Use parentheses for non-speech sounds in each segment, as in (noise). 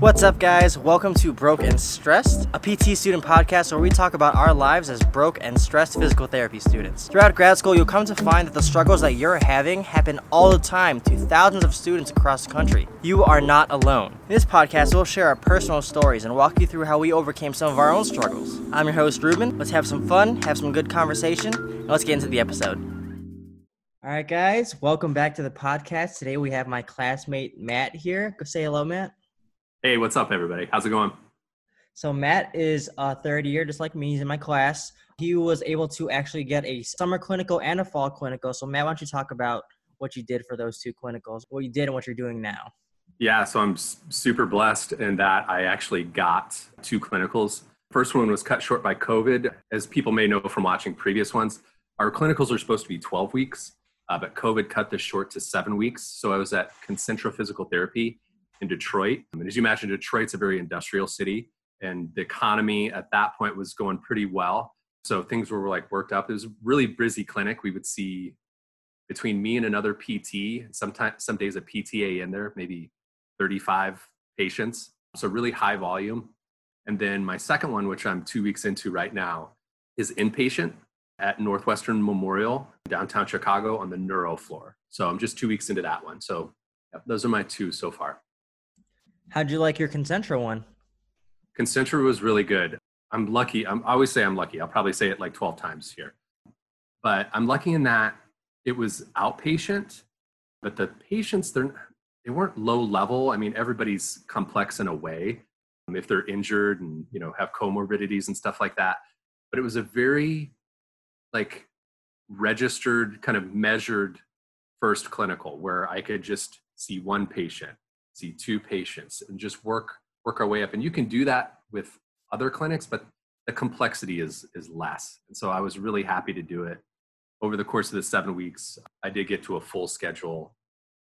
What's up, guys? Welcome to Broke and Stressed, a PT student podcast where we talk about our lives as broke and stressed physical therapy students. Throughout grad school, you'll come to find that the struggles that you're having happen all the time to thousands of students across the country. You are not alone. In this podcast, we'll share our personal stories and walk you through how we overcame some of our own struggles. I'm your host, Ruben. Let's have some fun, have some good conversation, and let's get into the episode. All right, guys, welcome back to the podcast. Today we have my classmate Matt here. Go say hello, Matt. Hey, what's up, everybody? How's it going? So Matt is a third year, just like me. He's in my class. He was able to actually get a summer clinical and a fall clinical. So Matt, why don't you talk about what you did for those two clinicals, what you did and what you're doing now? Yeah, so I'm super blessed in that I actually got two clinicals. First one was cut short by COVID. As people may know from watching previous ones, our clinicals are supposed to be 12 weeks, uh, but COVID cut this short to seven weeks. So I was at Concentra Physical Therapy in Detroit. I mean, as you imagine, Detroit's a very industrial city, and the economy at that point was going pretty well. So things were like worked up. It was a really busy clinic. We would see between me and another PT, sometimes some days a PTA in there, maybe 35 patients. So really high volume. And then my second one, which I'm two weeks into right now, is inpatient at Northwestern Memorial, downtown Chicago on the neuro floor. So I'm just two weeks into that one. So yep, those are my two so far. How'd you like your Concentra one? Concentra was really good. I'm lucky. I'm, I always say I'm lucky. I'll probably say it like 12 times here. But I'm lucky in that it was outpatient, but the patients, they're, they weren't low level. I mean, everybody's complex in a way um, if they're injured and, you know, have comorbidities and stuff like that. But it was a very like registered, kind of measured first clinical where I could just see one patient see two patients and just work work our way up. And you can do that with other clinics but the complexity is is less. And so i was really happy to do it. Over the course of the seven weeks i did get to a full schedule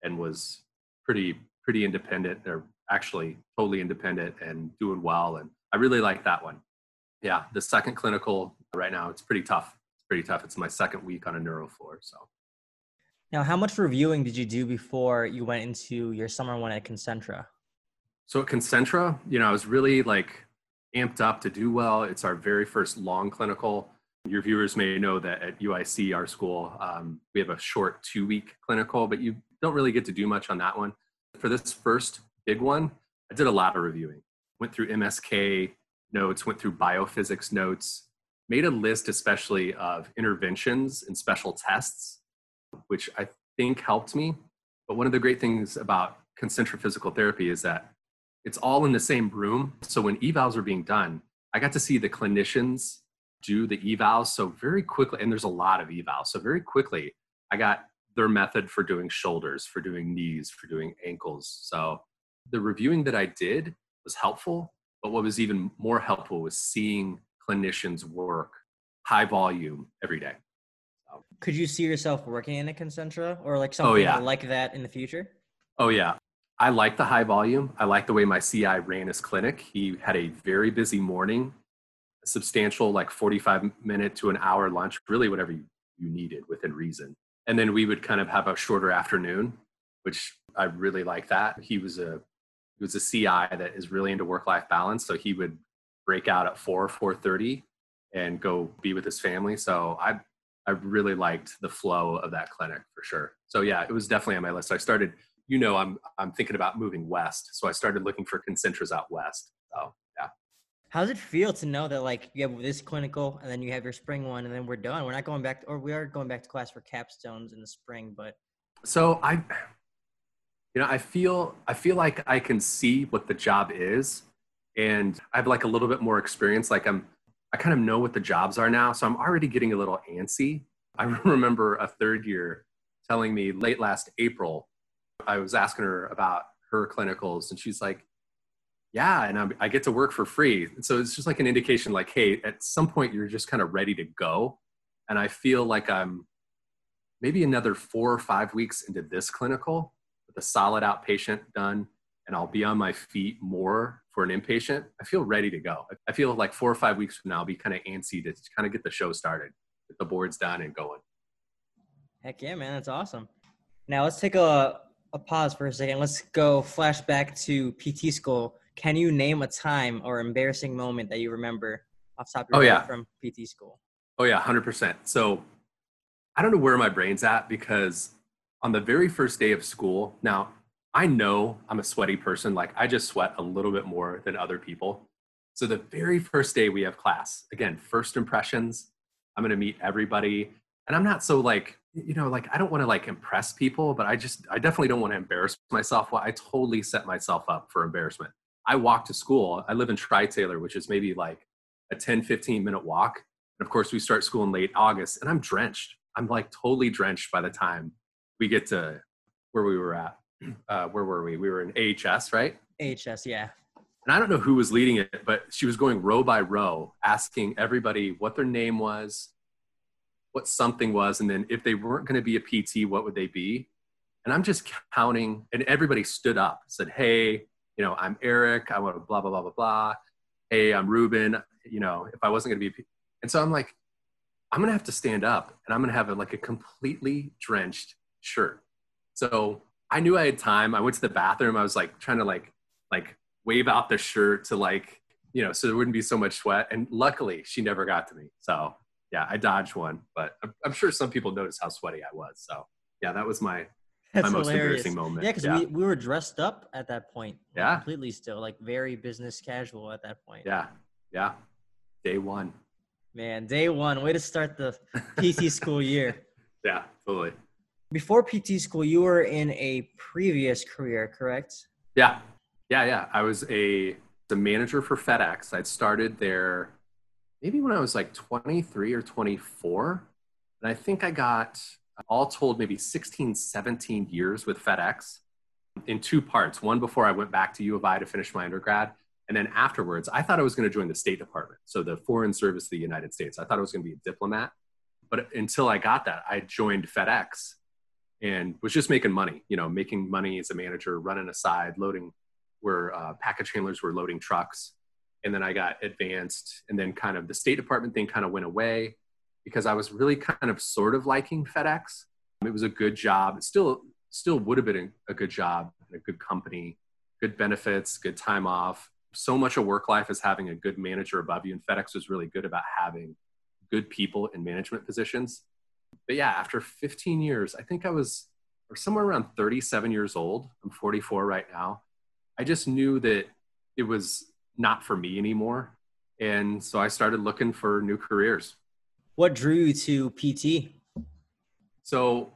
and was pretty pretty independent or actually totally independent and doing well. And i really like that one. Yeah the second clinical right now it's pretty tough. It's pretty tough. It's my second week on a neuro floor so now, how much reviewing did you do before you went into your summer one at Concentra? So at Concentra, you know, I was really like amped up to do well. It's our very first long clinical. Your viewers may know that at UIC, our school, um, we have a short two week clinical, but you don't really get to do much on that one. For this first big one, I did a lot of reviewing. Went through MSK notes, went through biophysics notes, made a list especially of interventions and special tests which I think helped me. But one of the great things about Concentra physical therapy is that it's all in the same room. So when evals are being done, I got to see the clinicians do the evals so very quickly, and there's a lot of evals. So very quickly, I got their method for doing shoulders, for doing knees, for doing ankles. So the reviewing that I did was helpful, but what was even more helpful was seeing clinicians work high volume every day. Could you see yourself working in a Concentra or like oh, something oh, yeah. like that in the future? Oh yeah. I like the high volume. I like the way my CI ran his clinic. He had a very busy morning, a substantial like 45 minute to an hour lunch, really whatever you, you needed within reason. And then we would kind of have a shorter afternoon, which I really like that. He was a he was a CI that is really into work life balance. So he would break out at four, four thirty and go be with his family. So I I really liked the flow of that clinic for sure. So yeah, it was definitely on my list. I started, you know, I'm I'm thinking about moving west, so I started looking for concentras out west. So yeah. How does it feel to know that like you have this clinical and then you have your spring one and then we're done? We're not going back, to, or we are going back to class for capstones in the spring, but. So I, you know, I feel I feel like I can see what the job is, and I have like a little bit more experience. Like I'm I kind of know what the jobs are now. So I'm already getting a little antsy. I (laughs) remember a third year telling me late last April, I was asking her about her clinicals, and she's like, yeah, and I'm, i get to work for free. And so it's just like an indication like, hey, at some point you're just kind of ready to go. And I feel like I'm maybe another four or five weeks into this clinical with a solid outpatient done, and I'll be on my feet more for an inpatient, I feel ready to go. I feel like four or five weeks from now, I'll be kind of antsy to kind of get the show started, get the boards done and going. Heck yeah, man. That's awesome. Now let's take a, a pause for a second. Let's go flashback to PT school. Can you name a time or embarrassing moment that you remember off top of your Oh, head yeah. from PT school? Oh yeah, hundred percent. So I don't know where my brain's at because on the very first day of school, now I know I'm a sweaty person. Like I just sweat a little bit more than other people. So the very first day we have class, again, first impressions. I'm gonna meet everybody, and I'm not so like you know like I don't want to like impress people, but I just I definitely don't want to embarrass myself. Well, I totally set myself up for embarrassment. I walk to school. I live in Tri Taylor, which is maybe like a 10, 15 minute walk. And of course, we start school in late August, and I'm drenched. I'm like totally drenched by the time we get to where we were at. Uh, where were we? We were in AHS, right? AHS, yeah. And I don't know who was leading it, but she was going row by row, asking everybody what their name was, what something was, and then if they weren't going to be a PT, what would they be? And I'm just counting, and everybody stood up, said, "Hey, you know, I'm Eric. I want to blah blah blah blah blah. Hey, I'm Ruben. You know, if I wasn't going to be," a P-" and so I'm like, I'm going to have to stand up, and I'm going to have a, like a completely drenched shirt. So I knew I had time. I went to the bathroom. I was like trying to like like wave out the shirt to like you know so there wouldn't be so much sweat. And luckily, she never got to me. So yeah, I dodged one. But I'm, I'm sure some people noticed how sweaty I was. So yeah, that was my That's my most hilarious. embarrassing moment. Yeah, because yeah. we, we were dressed up at that point. like, Yeah. Completely still, like very business casual at that point. yeah, yeah. Day one. Man, day one, way to start the PT school year. (laughs) Yeah, totally. Before PT school, you were in a previous career, correct? Yeah, yeah, yeah. I was a the manager for FedEx. I'd started there maybe when I was like 23 or 24, and I think I got uh, all told maybe 16, 17 years with FedEx in two parts. One before I went back to U of I to finish my undergrad, and then afterwards, I thought I was going to join the State Department, so the Foreign Service of the United States. I thought I was going to be a diplomat, but until I got that, I joined FedEx and was just making money. You know, making money as a manager, running aside, loading where uh, package handlers were loading trucks. And then I got advanced, and then kind of the State Department thing kind of went away because I was really kind of sort of liking FedEx. It was a good job. It still still would have been a, a good job, a good company, good benefits, good time off. So much of work life is having a good manager above you, and FedEx was really good about having good people in management positions. But yeah, after 15 years, I think I was or somewhere around 37 years old. I'm 44 right now. I just knew that it was not for me anymore. And so I started looking for new careers. What drew you to PT? So,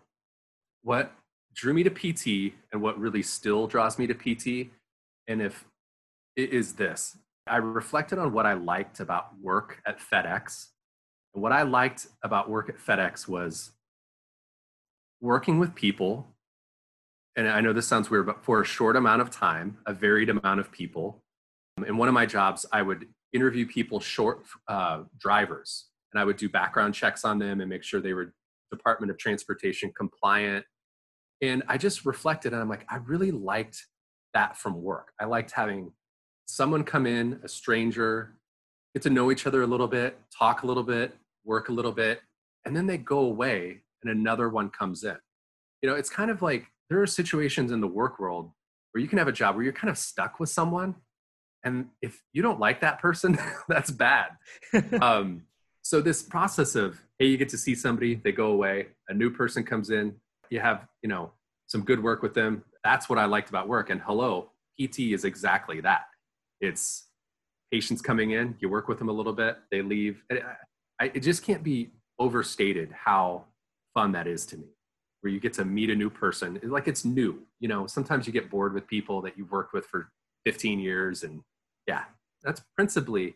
what drew me to PT and what really still draws me to PT, and if it is this, I reflected on what I liked about work at FedEx. And what I liked about work at FedEx was working with people. And I know this sounds weird, but for a short amount of time, a varied amount of people. In one of my jobs, I would interview people, short uh, drivers, and I would do background checks on them and make sure they were Department of Transportation compliant. And I just reflected and I'm like, I really liked that from work. I liked having someone come in, a stranger, get to know each other a little bit, talk a little bit, work a little bit, and then they go away and another one comes in. You know, it's kind of like there are situations in the work world where you can have a job where you're kind of stuck with someone. And if you don't like that person, (laughs) that's bad (laughs) um, so this process of hey you get to see somebody they go away a new person comes in you have you know some good work with them that's what i liked about work and hello pt is exactly that it's patients coming in you work with them a little bit they leave And I, I, it just can't be overstated how fun that is to me where you get to meet a new person like it's new you know sometimes you get bored with people that you've worked with for 15 years and yeah that's principally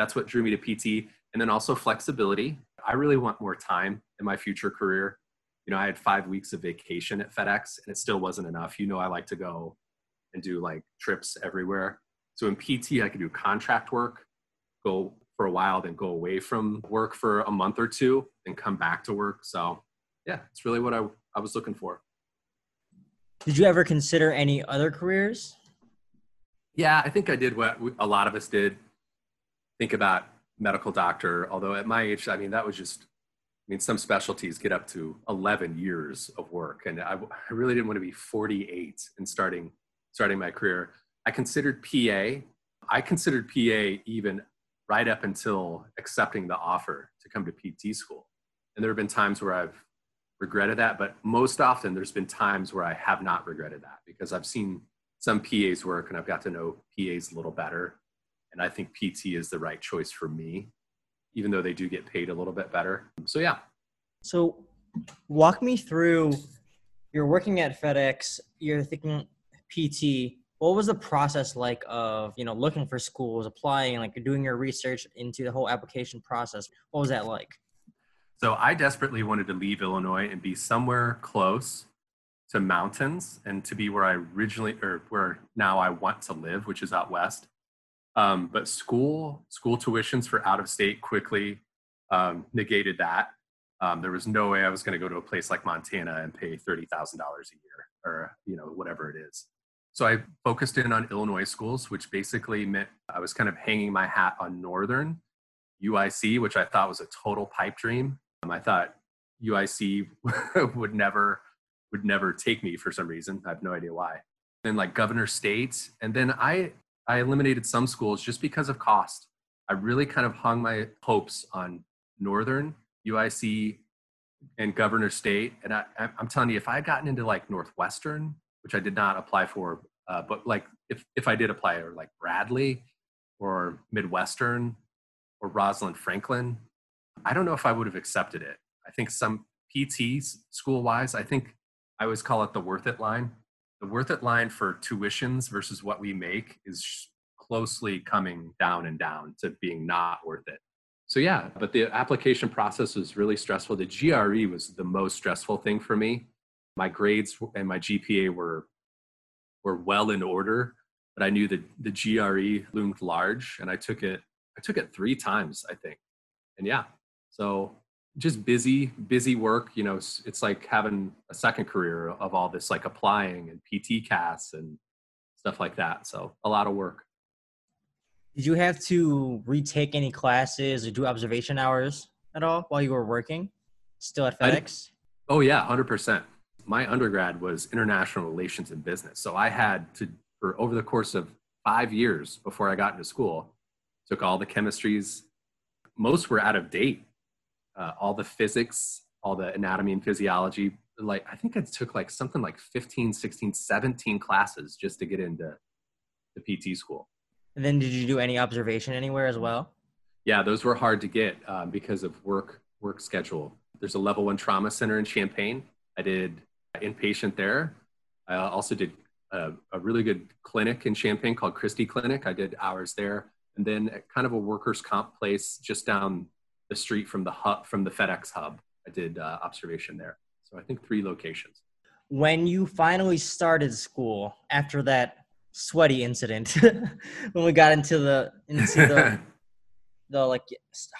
that's what drew me to PT. And then also flexibility. I really want more time in my future career. You know, I had five weeks of vacation at FedEx and it still wasn't enough. You know, I like to go and do like trips everywhere. So in PT, I could do contract work, go for a while, then go away from work for a month or two, and come back to work. So yeah, it's really what I, I was looking for. Did you ever consider any other careers? Yeah, I think I did what a lot of us did think about medical doctor. Although at my age, I mean, that was just I mean, some specialties get up to 11 years of work, and I, I really didn't want to be 48 and starting starting my career. I considered PA. I considered PA even right up until accepting the offer to come to PT school. And there have been times where I've regretted that, but most often there's been times where I have not regretted that because I've seen some PAs work and I've got to know PAs a little better. And I think PT is the right choice for me, even though they do get paid a little bit better. So, yeah. So, walk me through you're working at FedEx, you're thinking PT. What was the process like of, you know, looking for schools, applying, like doing your research into the whole application process? What was that like? So I desperately wanted to leave Illinois and be somewhere close to mountains and to be where I originally or where now I want to live, which is out west. Um, but school school tuitions for out of state quickly um, negated that. Um, there was no way I was going to go to a place like Montana and pay thirty thousand dollars a year or you know whatever it is. So I focused in on Illinois schools, which basically meant I was kind of hanging my hat on Northern UIC, which I thought was a total pipe dream. Um, I thought UIC (laughs) would never would never take me for some reason. I have no idea why. Then like Governor State, and then I I eliminated some schools just because of cost. I really kind of hung my hopes on Northern UIC and Governor State, and I, I'm telling you, if I had gotten into like Northwestern, which I did not apply for, uh, but like if if I did apply, or like Bradley, or Midwestern, or Rosalind Franklin, I don't know if I would have accepted it. I think some PTs school wise, I think I always call it the worth it line. The worth it line for tuitions versus what we make is closely coming down and down to being not worth it. So yeah, but the application process was really stressful. The GRE was the most stressful thing for me. My grades and my GPA were were well in order, but I knew that the GRE loomed large and I took it I took it 3 times, I think. And yeah, so just busy, busy work. You know, it's, it's like having a second career of all this, like applying and PT casts and stuff like that. So a lot of work. Did you have to retake any classes or do observation hours at all while you were working still at FedEx? I, oh yeah, hundred percent. My undergrad was international relations and business, so I had to for over the course of five years before I got into school, took all the chemistries. Most were out of date uh, all the physics, all the anatomy and physiology. Like I think I took like something like 15, 16, 17 classes just to get into the PT school. And then did you do any observation anywhere as well? Yeah, those were hard to get um, because of work work schedule. There's a level one trauma center in Champaign. I did inpatient there. I also did a, a really good clinic in Champaign called Christie Clinic. I did hours there, and then kind of a workers' comp place just down the street from the hub from the FedEx hub. I did uh, observation there. So I think three locations. When you finally started school after that sweaty incident, (laughs) when we got into the into the (laughs) the like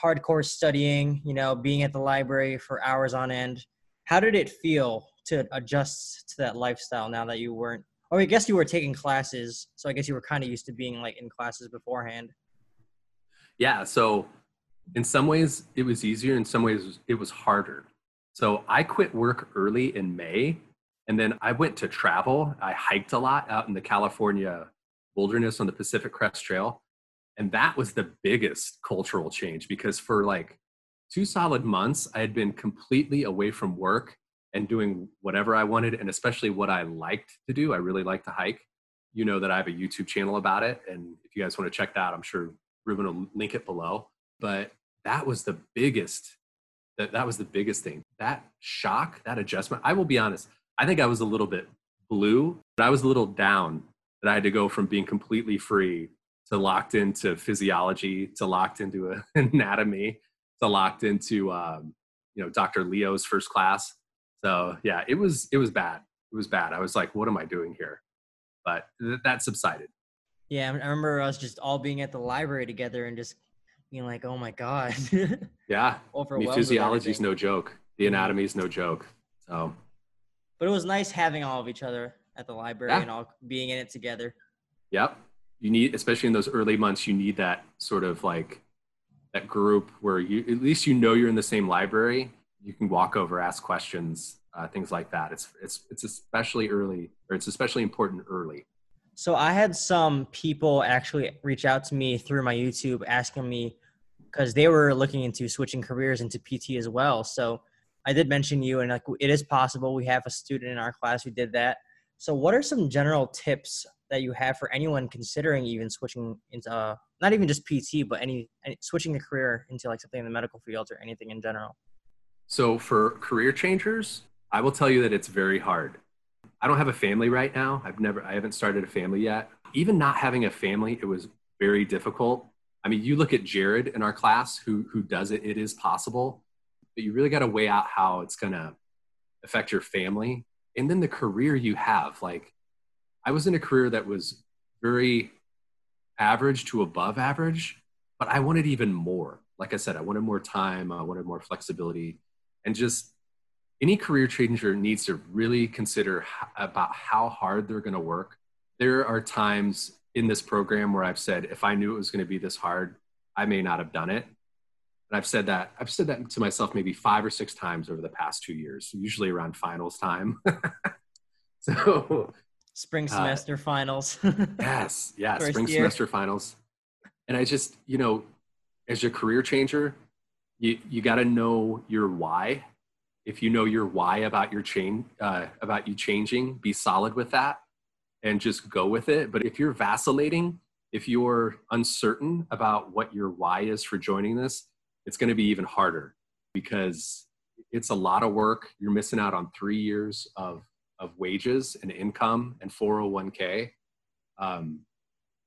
hardcore studying, you know, being at the library for hours on end, how did it feel to adjust to that lifestyle now that you weren't or I guess you were taking classes, so I guess you were kind of used to being like in classes beforehand. Yeah, so in some ways it was easier in some ways it was harder. So i quit work early in may and then i went to travel. I hiked a lot out in the california wilderness on the pacific crest trail and that was the biggest cultural change because for like two solid months i had been completely away from work and doing whatever i wanted and especially what i liked to do i really like to hike. You know that i have a youtube channel about it and if you guys want to check that i'm sure ruben will link it below. But that was the biggest that, that was the biggest thing. That shock that adjustment i will be honest i think i was a little bit blue but i was a little down that i had to go from being completely free to locked into physiology to locked into (laughs) anatomy to locked into um, you know dr leo's first class so yeah it was it was bad it was bad i was like what am i doing here but th- that subsided yeah i remember us just all being at the library together and just being like, oh my god. (laughs) yeah. I mean, physiology is no joke. The anatomy is no joke. So. But it was nice having all of each other at the library yeah. and all being in it together. Yep. You need, especially in those early months, you need that sort of like that group where you at least you know you're in the same library you can walk over, ask questions, uh, things like that. It's it's it's especially early, or it's especially important early. So I had some people actually reach out to me through my YouTube asking me because they were looking into switching careers into PT as well. So I did mention you, and like it is possible. We have a student in our class who did that. So, what are some general tips that you have for anyone considering even switching into uh, not even just PT, but any, any switching a career into like something in the medical field or anything in general? So, for career changers, I will tell you that it's very hard. I don't have a family right now. I've never, I haven't started a family yet. Even not having a family, it was very difficult. I mean, you look at Jared in our class who who does it. It is possible but you really got to weigh out how it's going to affect your family and then the career you have like i was in a career that was very average to above average but i wanted even more like i said i wanted more time i wanted more flexibility and just any career changer needs to really consider about how hard they're going to work there are times in this program where i've said if i knew it was going to be this hard i may not have done it and I've said that I've said that to myself maybe five or six times over the past two years, usually around finals time. (laughs) so spring uh, semester uh, finals. (laughs) yes, yeah, First spring year. semester finals. And I just, you know, as your career changer, you you got to know your why. If you know your why about your chain, uh, about you changing, be solid with that, and just go with it. But if you're vacillating, if you're uncertain about what your why is for joining this, it's going to be even harder because it's a lot of work. You're missing out on three years of, of wages and income and 401k. Um,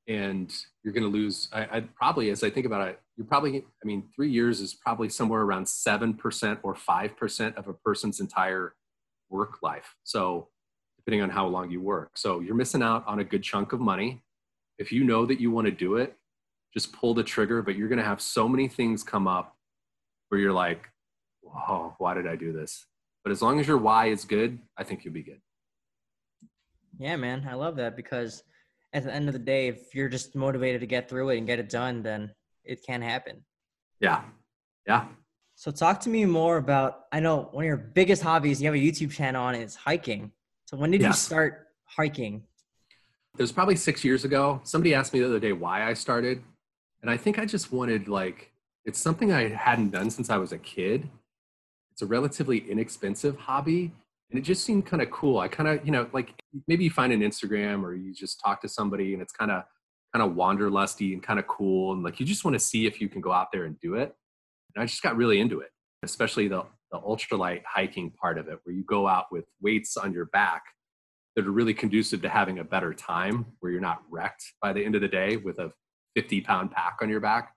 and you're going to lose, I, I probably, as I think about it, you're probably, I mean, three years is probably somewhere around 7% or 5% of a person's entire work life. So, depending on how long you work. So, you're missing out on a good chunk of money. If you know that you want to do it, just pull the trigger, but you're going to have so many things come up where you're like, whoa, why did I do this? But as long as your why is good, I think you'll be good. Yeah, man. I love that because at the end of the day, if you're just motivated to get through it and get it done, then it can happen. Yeah. Yeah. So talk to me more about I know one of your biggest hobbies, you have a YouTube channel on it, is hiking. So when did yes. you start hiking? It was probably six years ago. Somebody asked me the other day why I started. And I think I just wanted like it's something I hadn't done since I was a kid. It's a relatively inexpensive hobby and it just seemed kind of cool. I kind of, you know, like maybe you find an Instagram or you just talk to somebody and it's kind of kind of wanderlusty and kind of cool and like you just want to see if you can go out there and do it. And I just got really into it, especially the the ultralight hiking part of it where you go out with weights on your back that are really conducive to having a better time where you're not wrecked by the end of the day with a 50 pound pack on your back.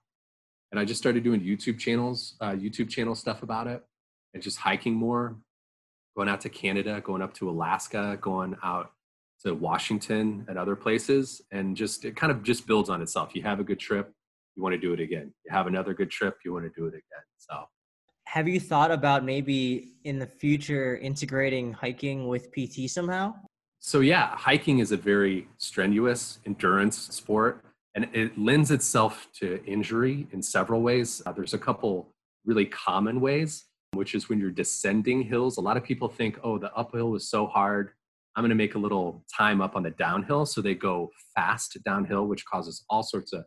And I just started doing YouTube channels, uh, YouTube channel stuff about it and just hiking more, going out to Canada, going up to Alaska, going out to Washington and other places. And just, it kind of just builds on itself. You have a good trip, you want to do it again. You have another good trip, you want to do it again. So, have you thought about maybe in the future integrating hiking with PT somehow? So, yeah, hiking is a very strenuous endurance sport and it lends itself to injury in several ways. Uh, there's a couple really common ways, which is when you're descending hills. A lot of people think, oh, the uphill was so hard. I'm going to make a little time up on the downhill. So they go fast downhill, which causes all sorts of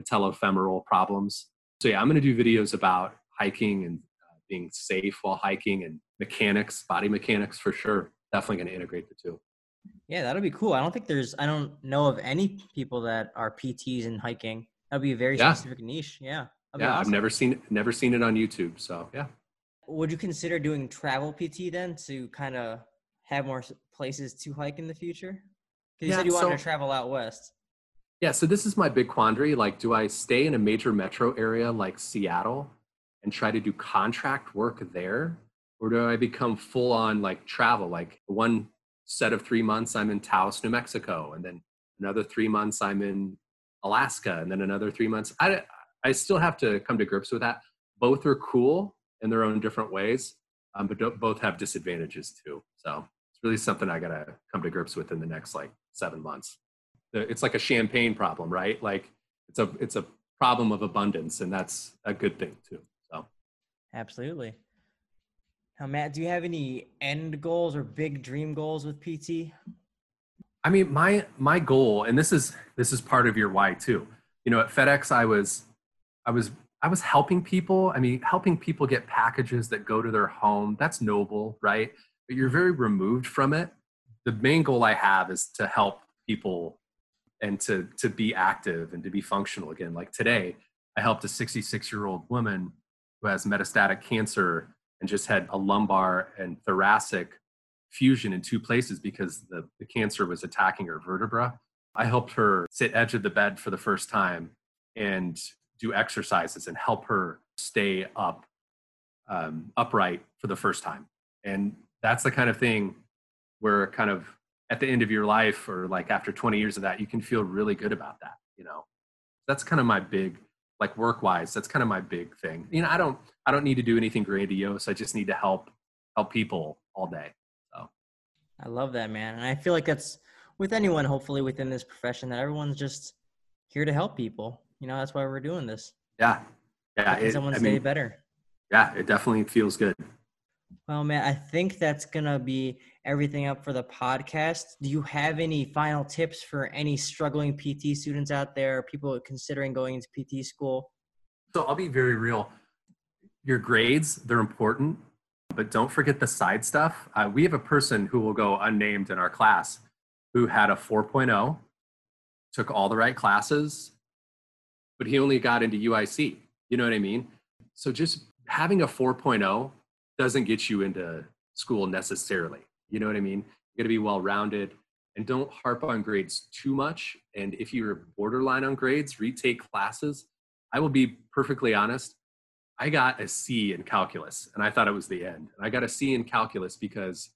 patellofemoral problems. So, yeah, I'm going to do videos about hiking and uh, being safe while hiking and mechanics, body mechanics for sure. Definitely going to integrate the two. Yeah, that'll be cool. I don't think there's I don't know of any people that are PTs in hiking. That'd be a very yeah. specific niche. Yeah. Yeah, awesome. I've never seen never seen it on YouTube. So yeah. Would you consider doing travel PT then to kind of have more places to hike in the future? Because you yeah, said you wanted so, to travel out west. Yeah, so this is my big quandary. Like, do I stay in a major metro area like Seattle and try to do contract work there? Or do I become full on like travel? Like one set of three months I'm in Taos, New Mexico, and then another three months I'm in Alaska, and then another three months. I I still have to come to grips with that. Both are cool in their own different ways, um, but both have disadvantages too. So it's really something I gotta come to grips with in the next like seven months. It's like a champagne problem, right? Like it's a it's a problem of abundance, and that's a good thing too. So absolutely. Now, Matt, do you have any end goals or big dream goals with PT? I mean, my my goal, and this is this is part of your why too. You know, at FedEx, I was I was I was helping people. I mean, helping people get packages that go to their home. That's noble, right? But you're very removed from it. The main goal I have is to help people and to to be active and to be functional again. Like today, I helped a 66 year old woman who has metastatic cancer and just had a lumbar and thoracic fusion in two places because the, the cancer was attacking her vertebra. I helped her sit edge of the bed for the first time and do exercises and help her stay up um, upright for the first time. And that's the kind of thing where kind of at the end of your life or like after 20 years of that, you can feel really good about that, you know. That's kind of my big like work wise that's kind of my big thing you know i don't i don't need to do anything grandiose i just need to help help people all day so i love that man and i feel like that's with anyone hopefully within this profession that everyone's just here to help people you know that's why we're doing this yeah yeah it, someone's I mean, day better yeah it definitely feels good well, man, I think that's going to be everything up for the podcast. Do you have any final tips for any struggling PT students out there, people considering going into PT school? So I'll be very real. Your grades, they're important, but don't forget the side stuff. Uh, we have a person who will go unnamed in our class who had a 4.0, took all the right classes, but he only got into UIC. You know what I mean? So just having a 4.0 doesn't get you into school necessarily. You know what I mean? You got to be well rounded and don't harp on grades too much. And if you're borderline on grades, retake classes. I will be perfectly honest. I got a C in calculus and I thought it was the end. And I got a C in calculus because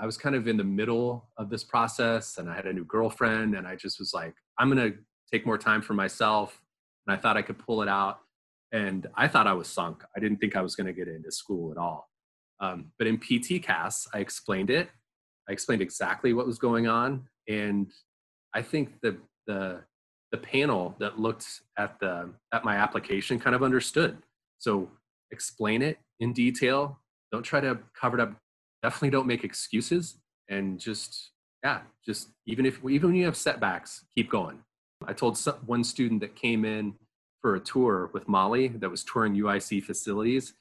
I was kind of in the middle of this process and I had a new girlfriend and I just was like, I'm going to take more time for myself. And I thought I could pull it out and I thought I was sunk. I didn't think I was going to get into school at all. Um, but in PT CAS, I explained it. I explained exactly what was going on, and I think the the the panel that looked at the at my application kind of understood. So explain it in detail. Don't try to cover it up. Definitely don't make excuses, and just yeah, just even if even when you have setbacks, keep going. I told one student that came in for a tour with Molly that was touring UIC facilities,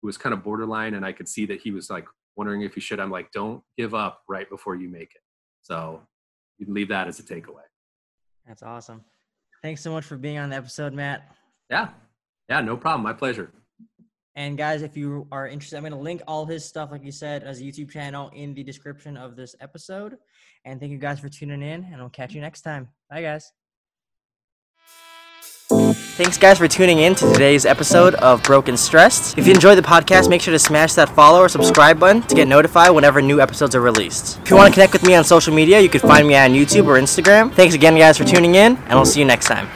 who was kind of borderline, and I could see that he was like wondering if he should. I'm like, don't give up right before you make it. So you can leave that as a takeaway. That's awesome. Thanks so much for being on the episode, Matt. Yeah. Yeah, no problem. My pleasure. And guys, if you are interested, I'm going to link all his stuff, like you said, as a YouTube channel in the description of this episode. And thank you guys for tuning in, and we'll catch you next time. Bye, guys. Thanks, guys, for tuning in to today's episode of Broke and Stressed. If you enjoyed the podcast, make sure to smash that follow or subscribe button to get notified whenever new episodes are released. If you want to connect with me on social media, you can find me on YouTube or Instagram. Thanks again, guys, for tuning in, and we'll see you next time.